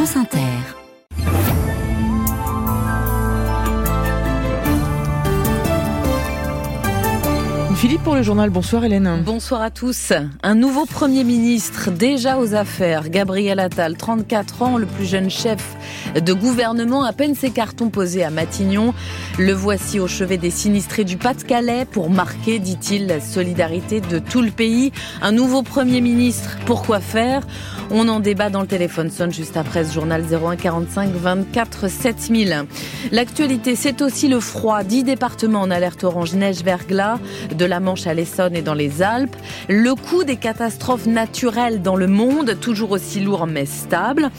France Inter. Philippe pour le journal. Bonsoir Hélène. Bonsoir à tous. Un nouveau Premier ministre déjà aux affaires. Gabriel Attal, 34 ans, le plus jeune chef de gouvernement, à peine ses cartons posés à Matignon. Le voici au chevet des sinistrés du Pas-de-Calais pour marquer, dit-il, la solidarité de tout le pays. Un nouveau Premier ministre, pourquoi faire? On en débat dans le téléphone sonne juste après ce journal 01 45 24 7000. L'actualité, c'est aussi le froid. 10 départements en alerte orange neige verglas de la Manche à l'Essonne et dans les Alpes. Le coût des catastrophes naturelles dans le monde, toujours aussi lourd mais stable.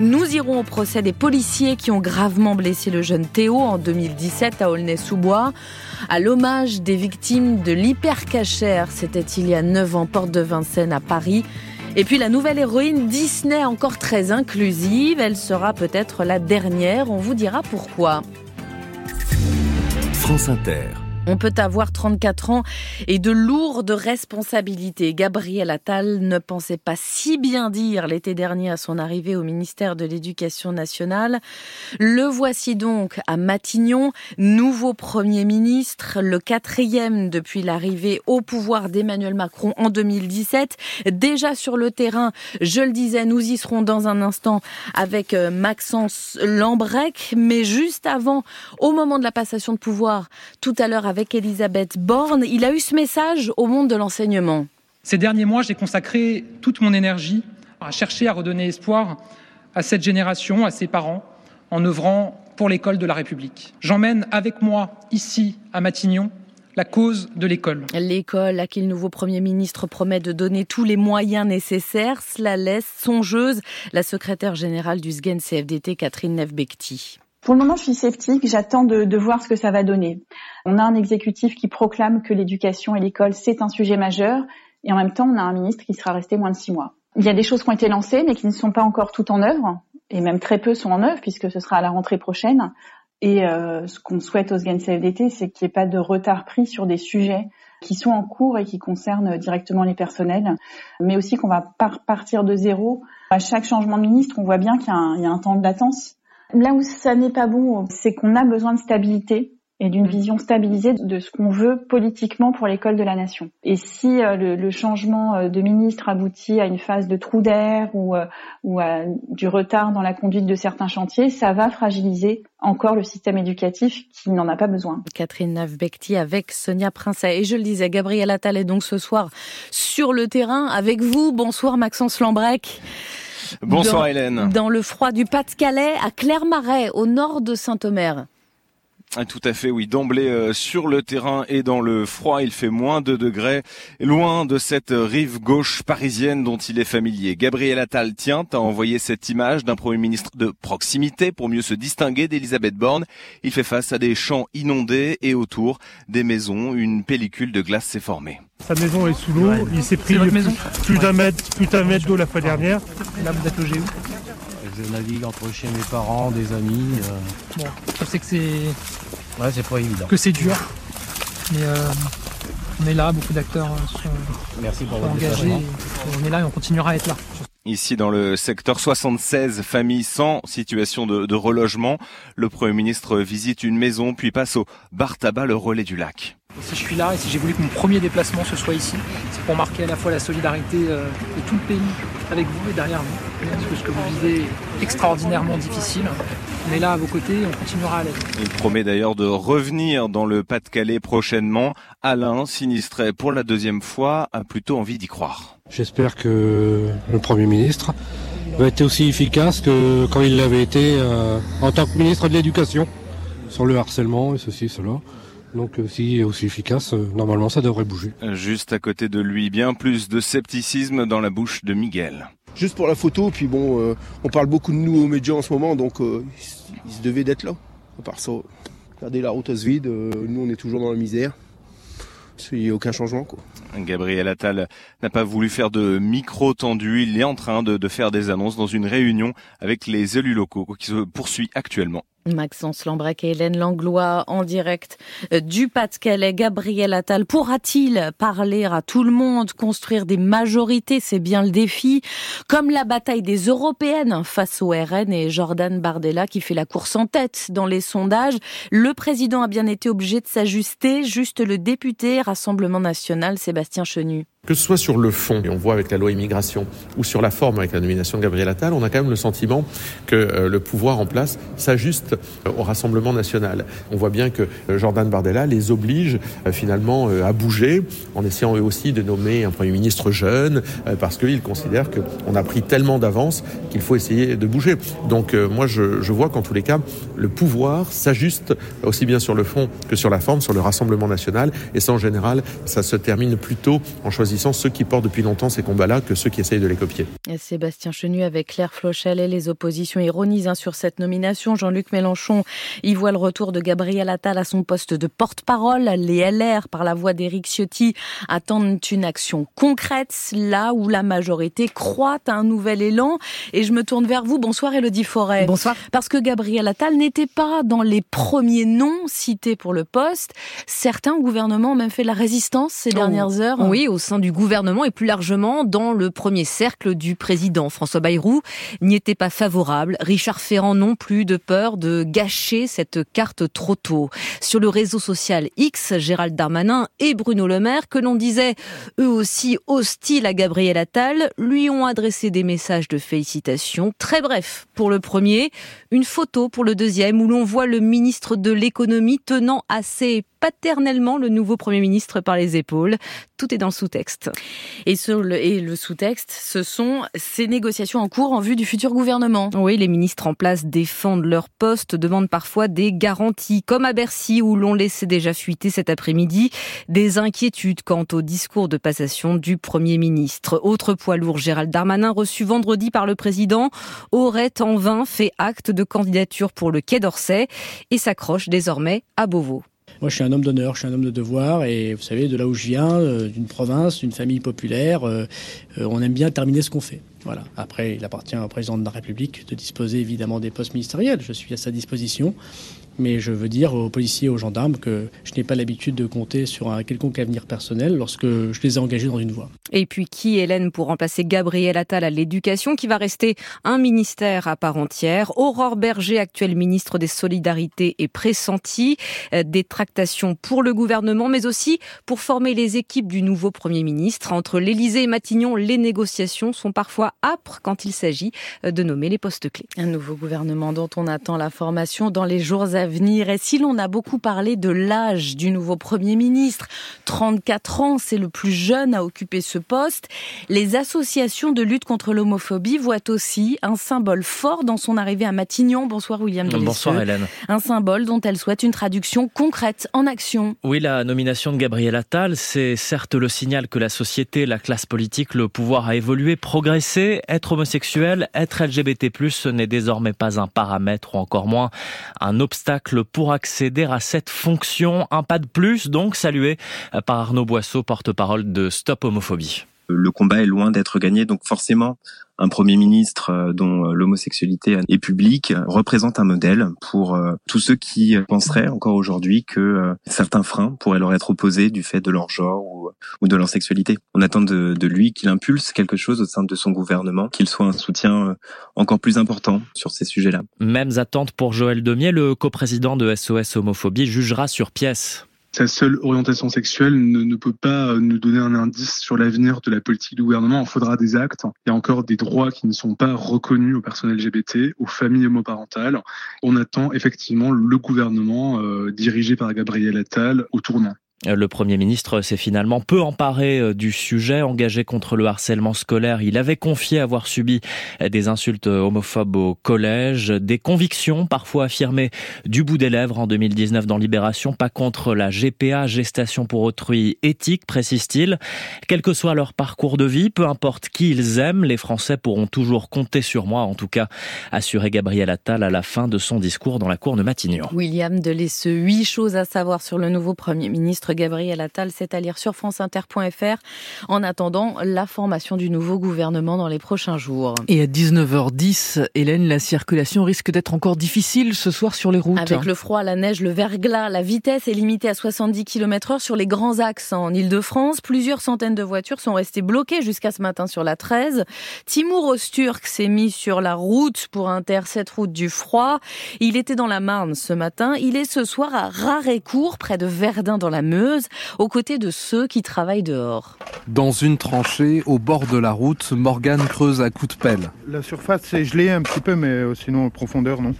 Nous irons au procès des policiers qui ont gravement blessé le jeune Théo en 2017 à Aulnay-sous-Bois. À l'hommage des victimes de l'hypercachère, c'était il y a 9 ans, porte de Vincennes à Paris. Et puis la nouvelle héroïne Disney, encore très inclusive, elle sera peut-être la dernière, on vous dira pourquoi. France Inter. On peut avoir 34 ans et de lourdes responsabilités. Gabriel Attal ne pensait pas si bien dire l'été dernier à son arrivée au ministère de l'Éducation nationale. Le voici donc à Matignon, nouveau Premier ministre, le quatrième depuis l'arrivée au pouvoir d'Emmanuel Macron en 2017. Déjà sur le terrain, je le disais, nous y serons dans un instant avec euh, Maxence Lambrec, mais juste avant, au moment de la passation de pouvoir, tout à l'heure avec avec Elisabeth Borne. Il a eu ce message au monde de l'enseignement. Ces derniers mois, j'ai consacré toute mon énergie à chercher à redonner espoir à cette génération, à ses parents, en œuvrant pour l'école de la République. J'emmène avec moi, ici, à Matignon, la cause de l'école. L'école à qui le nouveau Premier ministre promet de donner tous les moyens nécessaires, cela laisse songeuse la secrétaire générale du SGEN CFDT, Catherine Nevbekti. Pour le moment, je suis sceptique. J'attends de, de, voir ce que ça va donner. On a un exécutif qui proclame que l'éducation et l'école, c'est un sujet majeur. Et en même temps, on a un ministre qui sera resté moins de six mois. Il y a des choses qui ont été lancées, mais qui ne sont pas encore toutes en œuvre. Et même très peu sont en œuvre, puisque ce sera à la rentrée prochaine. Et euh, ce qu'on souhaite au SGAN CFDT, c'est qu'il n'y ait pas de retard pris sur des sujets qui sont en cours et qui concernent directement les personnels, mais aussi qu'on va partir de zéro. À chaque changement de ministre, on voit bien qu'il y, a un temps de latence Là où ça n'est pas bon, c'est qu'on a besoin de stabilité et d'une vision stabilisée de ce qu'on veut politiquement pour l'école de la nation. Et si euh, le, le, changement euh, de ministre aboutit à une phase de trou d'air ou, euh, ou à du retard dans la conduite de certains chantiers, ça va fragiliser encore le système éducatif qui n'en a pas besoin. Catherine Navbekti avec Sonia Princet. Et je le disais, Gabriel Attal est donc ce soir sur le terrain avec vous. Bonsoir Maxence Lambrec. Bonsoir dans, Hélène. Dans le froid du Pas-de-Calais, à Clermarais, au nord de Saint-Omer. Ah, tout à fait, oui. D'emblée, euh, sur le terrain et dans le froid, il fait moins de degrés, loin de cette rive gauche parisienne dont il est familier. Gabriel Attal tient à envoyer cette image d'un Premier ministre de proximité pour mieux se distinguer d'Elisabeth Borne. Il fait face à des champs inondés et autour des maisons, une pellicule de glace s'est formée. Sa maison est sous l'eau, il s'est pris plus, plus d'un mètre, plus d'un mètre d'eau la fois dernière. Là, vous êtes logé où je navigue entre chez mes parents, des amis. Euh... Bon, je sais que c'est. Ouais, c'est pas évident. Que c'est dur. Mais euh, on est là, beaucoup d'acteurs sont, Merci pour sont engagés. On est là et on continuera à être là. Ici, dans le secteur 76, familles sans situation de, de relogement, le Premier ministre visite une maison puis passe au bar tabac le relais du lac. Si je suis là et si j'ai voulu que mon premier déplacement ce soit ici, c'est pour marquer à la fois la solidarité euh, de tout le pays avec vous et derrière vous. Parce que ce que vous vivez est extraordinairement difficile. On est là à vos côtés et on continuera à l'être. Il promet d'ailleurs de revenir dans le Pas-de-Calais prochainement. Alain, sinistré pour la deuxième fois, a plutôt envie d'y croire. J'espère que le Premier ministre va être aussi efficace que quand il l'avait été euh, en tant que ministre de l'Éducation sur le harcèlement et ceci, cela. Donc euh, s'il est aussi efficace, euh, normalement ça devrait bouger. Juste à côté de lui, bien plus de scepticisme dans la bouche de Miguel. Juste pour la photo, puis bon, euh, on parle beaucoup de nous aux médias en ce moment, donc euh, il se devait d'être là. À part ça, regardez la route se vide, euh, nous on est toujours dans la misère. Il n'y a aucun changement. Quoi. Gabriel Attal n'a pas voulu faire de micro tendu. Il est en train de, de faire des annonces dans une réunion avec les élus locaux qui se poursuit actuellement. Maxence Lambrec et Hélène Langlois en direct euh, du Pas-de-Calais. Gabriel Attal pourra-t-il parler à tout le monde, construire des majorités? C'est bien le défi. Comme la bataille des européennes face au RN et Jordan Bardella qui fait la course en tête dans les sondages. Le président a bien été obligé de s'ajuster. Juste le député Rassemblement national Sébastien Chenu. Que ce soit sur le fond, et on voit avec la loi immigration, ou sur la forme avec la nomination de Gabriel Attal, on a quand même le sentiment que euh, le pouvoir en place s'ajuste euh, au Rassemblement national. On voit bien que euh, Jordan Bardella les oblige finalement à bouger, en essayant eux aussi de nommer un Premier ministre jeune, parce qu'ils considèrent qu'on a pris tellement d'avance qu'il faut essayer de bouger. Donc moi, je, je vois qu'en tous les cas, le pouvoir s'ajuste aussi bien sur le fond que sur la forme, sur le Rassemblement national, et ça en général, ça se termine plutôt en choisissant ceux qui portent depuis longtemps ces combats-là que ceux qui essayent de les copier. Sébastien Chenu avec Claire Flochel et les oppositions ironisent hein, sur cette nomination. Jean-Luc Mélenchon y voit le retour de Gabriel Attal à son poste de porte-parole. Les LR, par la voix d'Éric Ciotti, attendent une action concrète là où la majorité croit à un nouvel élan. Et je me tourne vers vous. Bonsoir Elodie Forêt. Bonsoir. Parce que Gabriel Attal n'était pas dans les premiers noms cités pour le poste. Certains gouvernements ont même fait de la résistance ces oh. dernières heures. Oui, au sein du gouvernement et plus largement dans le premier cercle du président. François Bayrou n'y était pas favorable. Richard Ferrand non plus de peur de gâcher cette carte trop tôt. Sur le réseau social X, Gérald Darmanin et Bruno Le Maire, que l'on disait eux aussi hostiles à Gabriel Attal, lui ont adressé des messages de félicitations. Très bref pour le premier, une photo pour le deuxième où l'on voit le ministre de l'économie tenant assez paternellement le nouveau Premier ministre par les épaules. Tout est dans le sous-texte. Et, le, et le sous-texte, ce sont ces négociations en cours en vue du futur gouvernement. Oui, les ministres en place défendent leur poste, demandent parfois des garanties, comme à Bercy où l'on laissait déjà fuiter cet après-midi des inquiétudes quant au discours de passation du Premier ministre. Autre poids lourd, Gérald Darmanin, reçu vendredi par le président, aurait en vain fait acte de candidature pour le Quai d'Orsay et s'accroche désormais à Beauvau. Moi, je suis un homme d'honneur, je suis un homme de devoir, et vous savez, de là où je viens, euh, d'une province, d'une famille populaire, euh, euh, on aime bien terminer ce qu'on fait. Voilà. Après, il appartient au président de la République de disposer évidemment des postes ministériels. Je suis à sa disposition. Mais je veux dire aux policiers et aux gendarmes que je n'ai pas l'habitude de compter sur un quelconque avenir personnel lorsque je les ai engagés dans une voie. Et puis qui, Hélène, pour remplacer Gabriel Attal à l'éducation, qui va rester un ministère à part entière? Aurore Berger, actuelle ministre des Solidarités, est pressentie. Euh, des tractations pour le gouvernement, mais aussi pour former les équipes du nouveau Premier ministre. Entre l'Élysée et Matignon, les négociations sont parfois âpres quand il s'agit euh, de nommer les postes clés. Un nouveau gouvernement dont on attend la formation dans les jours à venir. Et si l'on a beaucoup parlé de l'âge du nouveau Premier ministre, 34 ans, c'est le plus jeune à occuper ce poste, les associations de lutte contre l'homophobie voient aussi un symbole fort dans son arrivée à Matignon. Bonsoir William Bonsoir Hélène. Un symbole dont elle souhaite une traduction concrète, en action. Oui, la nomination de Gabriel Attal, c'est certes le signal que la société, la classe politique, le pouvoir a évolué, progressé. Être homosexuel, être LGBT+, ce n'est désormais pas un paramètre ou encore moins un obstacle pour accéder à cette fonction. Un pas de plus, donc salué par Arnaud Boisseau, porte-parole de Stop Homophobie. Le combat est loin d'être gagné, donc forcément, un Premier ministre euh, dont euh, l'homosexualité est publique représente un modèle pour euh, tous ceux qui penseraient encore aujourd'hui que certains freins pourraient leur être opposés du fait de leur genre ou, de leur sexualité. On attend de, de lui qu'il impulse quelque chose au sein de son gouvernement, qu'il soit un soutien encore plus important sur ces sujets-là. Mêmes attentes pour Joël Demier, le coprésident de SOS Homophobie, jugera sur pièce sa seule orientation sexuelle ne, peut pas euh, nous donner un indice sur l'avenir de la politique du gouvernement. Il faudra des actes. Il y a encore des droits qui ne sont pas reconnus aux personnes LGBT, aux familles homoparentales. On attend effectivement le gouvernement euh, dirigé par Gabriel Attal au tournant. Le Premier ministre s'est finalement peu emparé euh, du sujet, engagé contre le harcèlement scolaire. Il avait confié avoir subi des insultes homophobes au collège, des convictions parfois affirmées du bout des lèvres en 2019 dans Libération, pas contre la GPA, gestation pour autrui éthique, précise-t-il. Quel que soit leur parcours de vie, peu importe qui ils aiment, les Français pourront toujours compter sur moi, en tout cas, assurait Gabriel Attal à la fin de son discours dans la cour de Matignon. William Delesseux, huit choses à savoir sur le nouveau Premier ministre ministre Gabriel Attal. C'est à lire sur franceinter.fr. En attendant la formation du nouveau gouvernement dans les prochains jours. Et à 19h10, Hélène, la circulation risque d'être encore difficile ce soir sur les routes. Avec le froid, la neige, le verglas, la vitesse est limitée à 70 km heure sur les grands axes en Ile-de-France. Plusieurs centaines de voitures sont restées bloquées jusqu'à ce matin sur la 13. Timur Osturk s'est mis sur la route pour inter cette route du froid. Il était dans la Marne ce matin. Il est ce soir à Rarécourt, près de Verdun dans la Meuse, aux côtés de ceux qui travaillent dehors. Dans une tranchée, au bord de la route, Morgane creuse à coups de pelle. La surface est gelée un petit peu, mais euh, sinon en profondeur, non.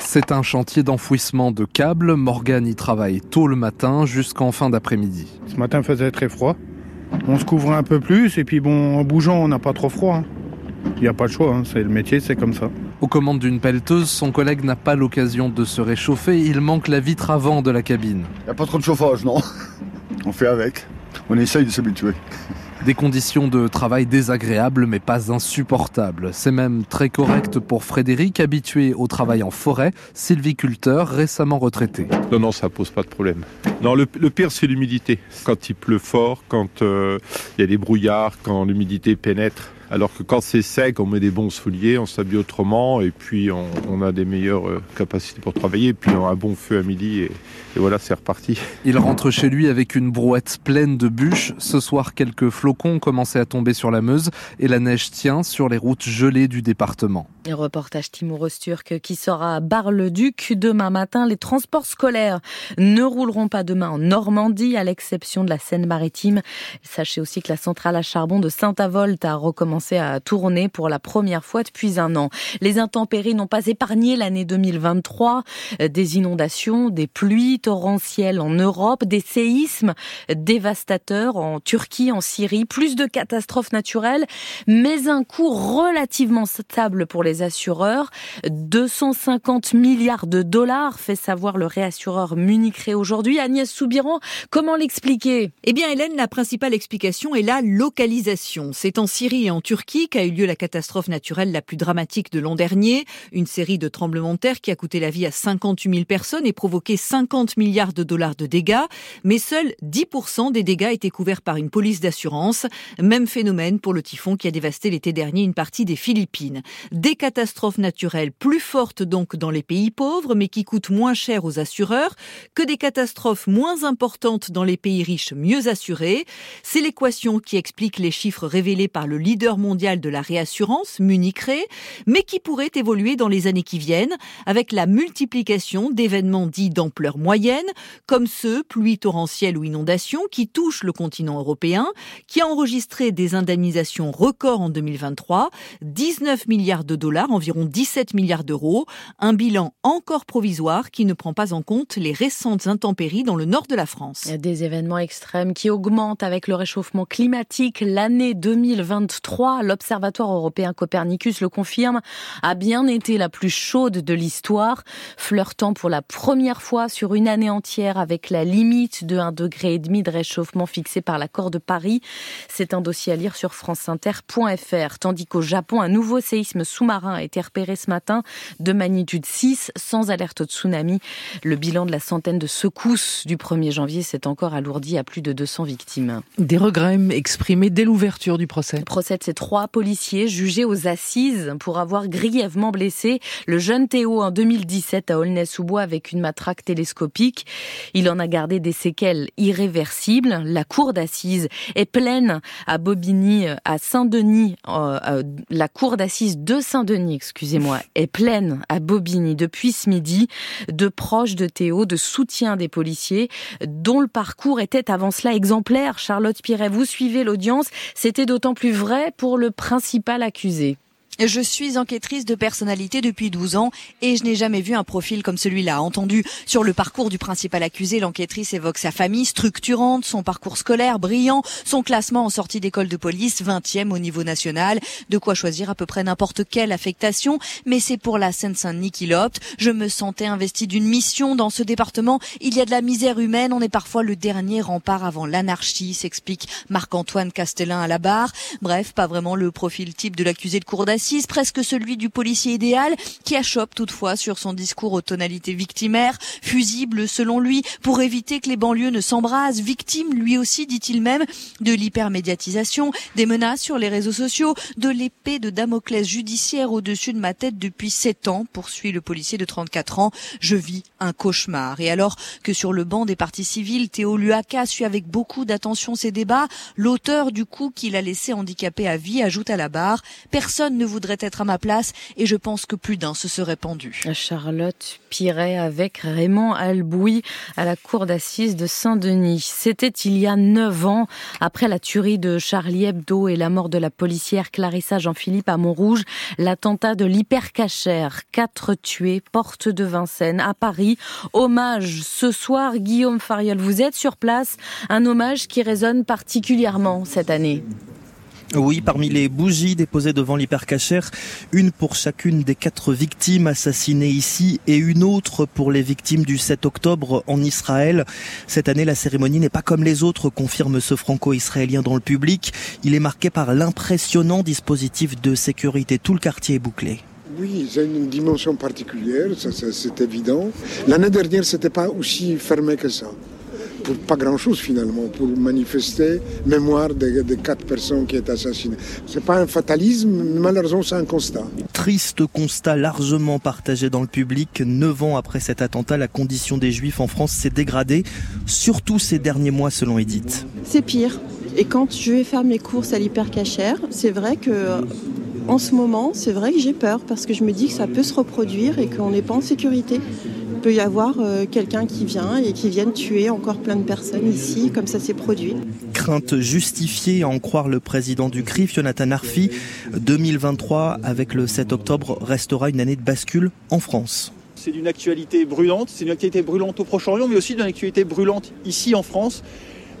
C'est un chantier d'enfouissement de câbles. Morgane y travaille tôt le matin jusqu'en fin d'après-midi. Ce matin faisait très froid. On se couvre un peu plus et puis bon, en bougeant, on n'a pas trop froid. Hein. Il n'y a pas de choix, hein. c'est le métier, c'est comme ça. Aux commandes d'une pelleteuse, son collègue n'a pas l'occasion de se réchauffer. Il manque la vitre avant de la cabine. Il n'y a pas trop de chauffage, non. On fait avec. On essaye de s'habituer. Des conditions de travail désagréables mais pas insupportables. C'est même très correct pour Frédéric, habitué au travail en forêt, sylviculteur récemment retraité. Non, non, ça pose pas de problème. Non, le, pire c'est l'humidité. Quand il pleut fort, quand euh, il y a des brouillards, quand l'humidité pénètre. Alors que quand c'est sec, on met des bons souliers, on s'habille autrement et puis on, a des meilleures euh, capacités pour travailler. Et puis on a un bon feu à midi et, voilà, c'est reparti. Il rentre chez lui avec une brouette pleine de bûches. Ce soir, quelques flocons commençaient à tomber sur la Meuse et la neige tient sur les routes gelées du département. Un reportage timoureuse turc qui sera à Bar-le-Duc demain matin. Les transports scolaires ne rouleront pas demain en Normandie, à l'exception de la Seine-Maritime. Sachez aussi que la centrale à charbon de Saint-Avold a recommencé à tourner pour la première fois depuis un an. Les intempéries n'ont pas épargné l'année 2023. Des inondations, des pluies torrentielles en Europe, des séismes dévastateurs en Turquie, en Syrie, plus de catastrophes naturelles, mais un coût relativement stable pour les assureurs. 250 milliards de dollars, fait savoir le réassureur Munich aujourd'hui. Agnès Soubiran, comment l'expliquer? Eh bien, Hélène, la principale explication est la localisation. C'est en Syrie et en Turquie qu'a eu lieu la catastrophe naturelle la plus dramatique de l'an dernier. Une série de tremblements de terre qui a coûté la vie à 58 000 personnes et provoqué 50 milliards de dollars de dégâts. Mais seuls 10% des dégâts étaient couverts par une police d'assurance. Même phénomène pour le typhon qui a dévasté l'été dernier une partie des Philippines. Des catastrophes naturelles plus fortes donc dans les pays pauvres, mais qui coûtent moins cher aux assureurs, que des catastrophes moins importantes dans les pays riches mieux assurés. C'est l'équation qui explique les chiffres révélés par le leader mondial de la réassurance, Munich Re, mais qui pourrait évoluer dans les années qui viennent avec la multiplication d'événements dits d'ampleur moyenne, comme ceux, pluies torrentielles ou inondations, qui touchent le continent européen, qui a enregistré des indemnisations records en 2023, 19 milliards de dollars environ 17 milliards d'euros, un bilan encore provisoire qui ne prend pas en compte les récentes intempéries dans le nord de la France. Des événements extrêmes qui augmentent avec le réchauffement climatique. L'année 2023, l'Observatoire européen Copernicus le confirme, a bien été la plus chaude de l'histoire, flirtant pour la première fois sur une année entière avec la limite de 1,5 degré de réchauffement fixé par l'accord de Paris. C'est un dossier à lire sur franceinter.fr. Tandis qu'au Japon, un nouveau séisme sous-marin a été repéré ce matin de magnitude 6 sans alerte au tsunami. Le bilan de la centaine de secousses du 1er janvier s'est encore alourdi à plus de 200 victimes. Des regrets exprimés dès l'ouverture du procès. Le procès de ces trois policiers jugés aux assises pour avoir grièvement blessé le jeune Théo en 2017 à Aulnay-sous-Bois avec une matraque télescopique. Il en a gardé des séquelles irréversibles. La cour d'assises est pleine à Bobigny, à Saint-Denis, euh, euh, la cour d'assises de Saint-Denis excusez-moi, est pleine à Bobigny depuis ce midi de proches de Théo, de soutien des policiers, dont le parcours était avant cela exemplaire. Charlotte Piret, vous suivez l'audience. C'était d'autant plus vrai pour le principal accusé. Je suis enquêtrice de personnalité depuis 12 ans et je n'ai jamais vu un profil comme celui-là. Entendu sur le parcours du principal accusé, l'enquêtrice évoque sa famille structurante, son parcours scolaire brillant, son classement en sortie d'école de police 20e au niveau national. De quoi choisir à peu près n'importe quelle affectation, mais c'est pour la Seine-Saint-Denis qu'il opte. Je me sentais investi d'une mission dans ce département. Il y a de la misère humaine, on est parfois le dernier rempart avant l'anarchie, s'explique Marc-Antoine Castellin à la barre. Bref, pas vraiment le profil type de l'accusé de cour d'assises presque celui du policier idéal, qui achoppe toutefois sur son discours aux tonalités victimaires, fusible selon lui, pour éviter que les banlieues ne s'embrasent, victime lui aussi, dit-il même, de l'hypermédiatisation, des menaces sur les réseaux sociaux, de l'épée de Damoclès judiciaire au-dessus de ma tête depuis sept ans, poursuit le policier de 34 ans. Je vis un cauchemar. Et alors que sur le banc des partis civils, Théo Luaka suit avec beaucoup d'attention ces débats, l'auteur du coup qu'il a laissé handicapé à vie ajoute à la barre Personne ne voudrait être à ma place et je pense que plus d'un se serait pendu. Charlotte Piret avec Raymond Alboui à la cour d'assises de Saint-Denis. C'était il y a neuf ans, après la tuerie de Charlie Hebdo et la mort de la policière Clarissa Jean-Philippe à Montrouge, l'attentat de l'hypercachère. Quatre tués, porte de Vincennes, à Paris. Hommage ce soir, Guillaume Fariol, vous êtes sur place. Un hommage qui résonne particulièrement cette année. Oui, parmi les bougies déposées devant l'hypercachère, une pour chacune des quatre victimes assassinées ici et une autre pour les victimes du 7 octobre en Israël. Cette année, la cérémonie n'est pas comme les autres, confirme ce franco-israélien dans le public. Il est marqué par l'impressionnant dispositif de sécurité. Tout le quartier est bouclé. Oui, c'est une dimension particulière, c'est évident. L'année dernière, c'était pas aussi fermé que ça pour pas grand-chose finalement, pour manifester mémoire des, quatre personnes qui étaient assassinées. C'est pas un fatalisme, malheureusement c'est un constat. Triste constat largement partagé dans le public. Neuf ans après cet attentat, la condition des Juifs en France s'est dégradée, surtout ces derniers mois selon Edith. C'est pire. Et quand je vais faire mes courses à l'hypercachère, c'est vrai que en ce moment, c'est vrai que j'ai peur parce que je me dis que ça peut se reproduire et qu'on n'est pas en sécurité peut y avoir euh, quelqu'un qui vient et qui vienne tuer encore plein de personnes ici, comme ça s'est produit. Crainte justifiée à en croire le président du CRIF, Jonathan Arfi. 2023, avec le 7 octobre, restera une année de bascule en France. C'est d'une actualité brûlante, c'est une actualité brûlante au Proche-Orient, mais aussi d'une actualité brûlante ici en France.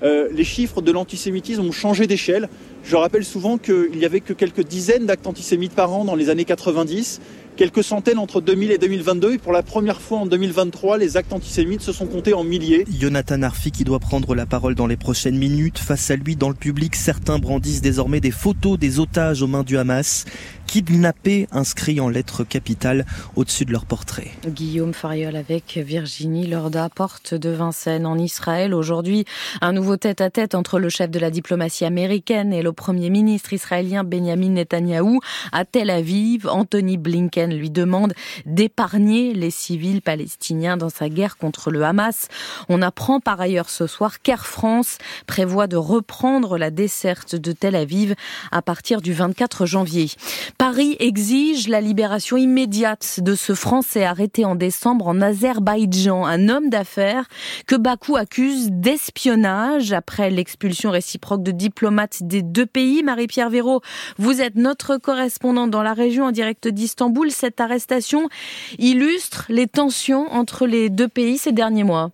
Euh, les chiffres de l'antisémitisme ont changé d'échelle. Je rappelle souvent qu'il n'y avait que quelques dizaines d'actes antisémites par an dans les années 90 quelques centaines entre 2000 et 2022. Et pour la première fois en 2023, les actes antisémites se sont comptés en milliers. Jonathan Arfi qui doit prendre la parole dans les prochaines minutes. Face à lui, dans le public, certains brandissent désormais des photos des otages aux mains du Hamas kidnappés inscrits en lettres capitales au-dessus de leur portrait. Guillaume Fariol avec Virginie Lorda, porte de Vincennes en Israël. Aujourd'hui, un nouveau tête-à-tête entre le chef de la diplomatie américaine et le premier ministre israélien Benjamin Netanyahou à Tel Aviv. Anthony Blinken lui demande d'épargner les civils palestiniens dans sa guerre contre le Hamas. On apprend par ailleurs ce soir qu'Air France prévoit de reprendre la desserte de Tel Aviv à partir du 24 janvier. Paris exige la libération immédiate de ce Français arrêté en décembre en Azerbaïdjan, un homme d'affaires que Bakou accuse d'espionnage après l'expulsion réciproque de diplomates des deux pays. Marie-Pierre Véraud, vous êtes notre correspondante dans la région en direct d'Istanbul. Cette arrestation illustre les tensions entre les deux pays ces derniers mois.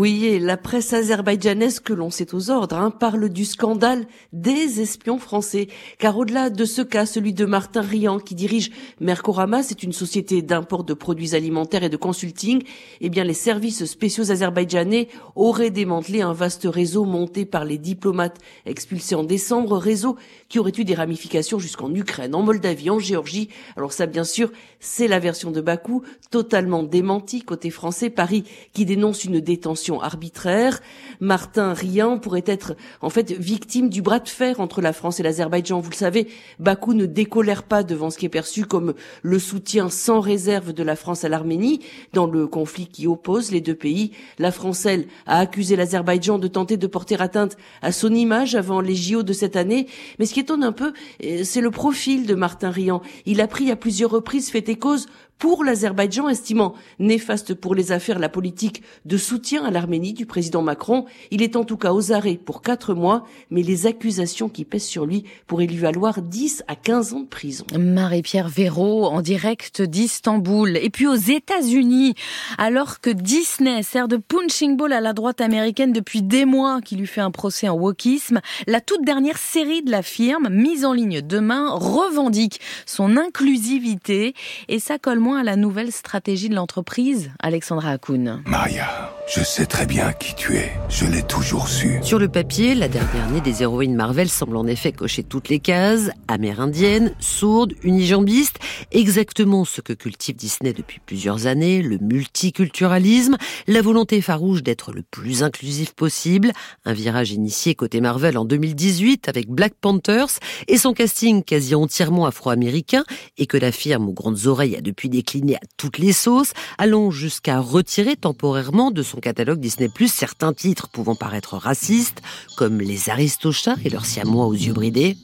Oui, et la presse azerbaïdjanaise que l'on sait aux ordres hein, parle du scandale des espions français. Car au-delà de ce cas, celui de Martin Rian qui dirige Mercorama, c'est une société d'import de produits alimentaires et de consulting, eh bien les services spéciaux azerbaïdjanais auraient démantelé un vaste réseau monté par les diplomates expulsés en décembre, réseau qui aurait eu des ramifications jusqu'en Ukraine, en Moldavie, en Géorgie. Alors ça, bien sûr, c'est la version de Bakou, totalement démentie côté français. Paris qui dénonce une détention arbitraire. Martin Rian pourrait être en fait victime du bras de fer entre la France et l'Azerbaïdjan. Vous le savez, Bakou ne décolère pas devant ce qui est perçu comme le soutien sans réserve de la France à l'Arménie dans le conflit qui oppose les deux pays. La France, elle, a accusé l'Azerbaïdjan de tenter de porter atteinte à son image avant les JO de cette année. Mais ce qui étonne un peu, euh, c'est le profil de Martin Rian. Il a pris à plusieurs reprises fait et cause pour l'Azerbaïdjan, estimant néfaste pour les affaires la politique de soutien à l'Arménie du président Macron. Il est en tout cas aux arrêts pour quatre mois, mais les accusations qui pèsent sur lui pourraient lui valoir 10 à 15 ans de prison. Marie-Pierre Véraud en direct d'Istanbul. Et puis aux États-Unis, alors que Disney sert de punching ball à la droite américaine depuis des mois, qui lui fait un procès en wokisme, la toute dernière série de la firme, mise en ligne demain, revendique son inclusivité et ça colle à la nouvelle stratégie de l'entreprise, Alexandra Hakoun. Maria, je sais très bien qui tu es. Je l'ai toujours su. Sur le papier, la dernière née des héroïnes Marvel semble en effet cocher toutes les cases. Amérindienne, sourde, unijambiste. Exactement ce que cultive Disney depuis plusieurs années. Le multiculturalisme. La volonté farouche d'être le plus inclusif possible. Un virage initié côté Marvel en 2018 avec Black Panthers et son casting quasi entièrement afro-américain et que la firme aux grandes oreilles a depuis décliné à toutes les sauces, allant jusqu'à retirer temporairement de son catalogue Disney Plus certains titres pouvant paraître racistes, comme les Aristochats et leurs siamois aux yeux bridés.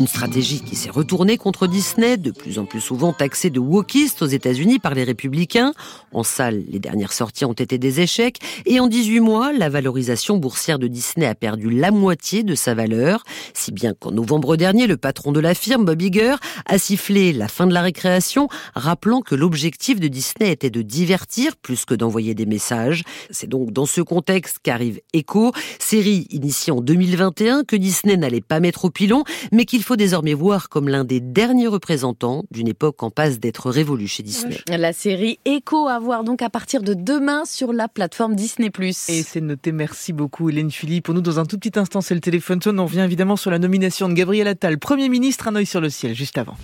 Une stratégie qui s'est retournée contre Disney, de plus en plus souvent taxée de wokiste aux États-Unis par les républicains. En salle, les dernières sorties ont été des échecs. Et en 18 mois, la valorisation boursière de Disney a perdu la moitié de sa valeur. Si bien qu'en novembre dernier, le patron de la firme, Bob Iger, a sifflé la fin de la récréation, rappelant que l'objectif de Disney était de divertir plus que d'envoyer des messages. C'est donc dans ce contexte qu'arrive Echo, série initiée en 2021 que Disney n'allait pas mettre au pilon, mais qu'il faut désormais voir comme l'un des derniers représentants d'une époque en passe d'être révolue chez Disney. La série Echo à voir donc à partir de demain sur la plateforme Disney+. Et c'est noté. Merci beaucoup Hélène Philippe. Pour nous, dans un tout petit instant, c'est le téléphone sonne. On revient évidemment sur la nomination de Gabriel Attal, Premier ministre, un œil sur le ciel, juste avant.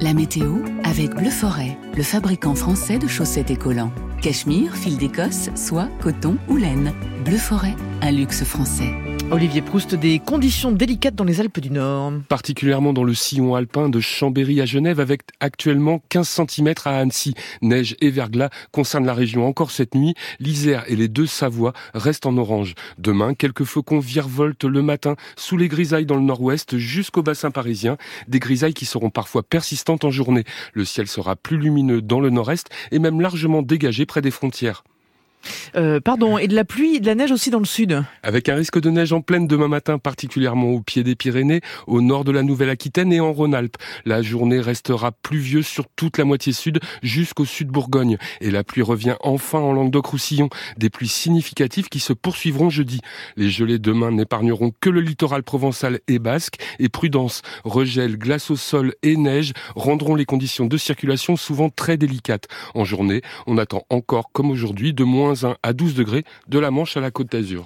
La météo avec Bleu Forêt, le fabricant français de chaussettes et collants. Cachemire, fil d'Écosse, soie, coton ou laine. Bleu Forêt, un luxe français. Olivier Proust, des conditions délicates dans les Alpes du Nord. Particulièrement dans le sillon alpin de Chambéry à Genève avec actuellement 15 cm à Annecy. Neige et verglas concernent la région encore cette nuit. L'Isère et les deux Savoies restent en orange. Demain, quelques faucons virevoltent le matin sous les grisailles dans le nord-ouest jusqu'au bassin parisien. Des grisailles qui seront parfois persistantes en journée. Le ciel sera plus lumineux dans le nord-est et même largement dégagé près des frontières. Euh, pardon, et de la pluie et de la neige aussi dans le sud. Avec un risque de neige en pleine demain matin, particulièrement au pied des Pyrénées, au nord de la Nouvelle-Aquitaine et en Rhône-Alpes. La journée restera pluvieuse sur toute la moitié sud jusqu'au sud Bourgogne. Et la pluie revient enfin en Languedoc-Roussillon. Des pluies significatives qui se poursuivront jeudi. Les gelées demain n'épargneront que le littoral provençal et basque. Et prudence, regel, glace au sol et neige rendront les conditions de circulation souvent très délicates. En journée, on attend encore, comme aujourd'hui, de moins 1 à 12 degrés de la Manche à la Côte d'Azur.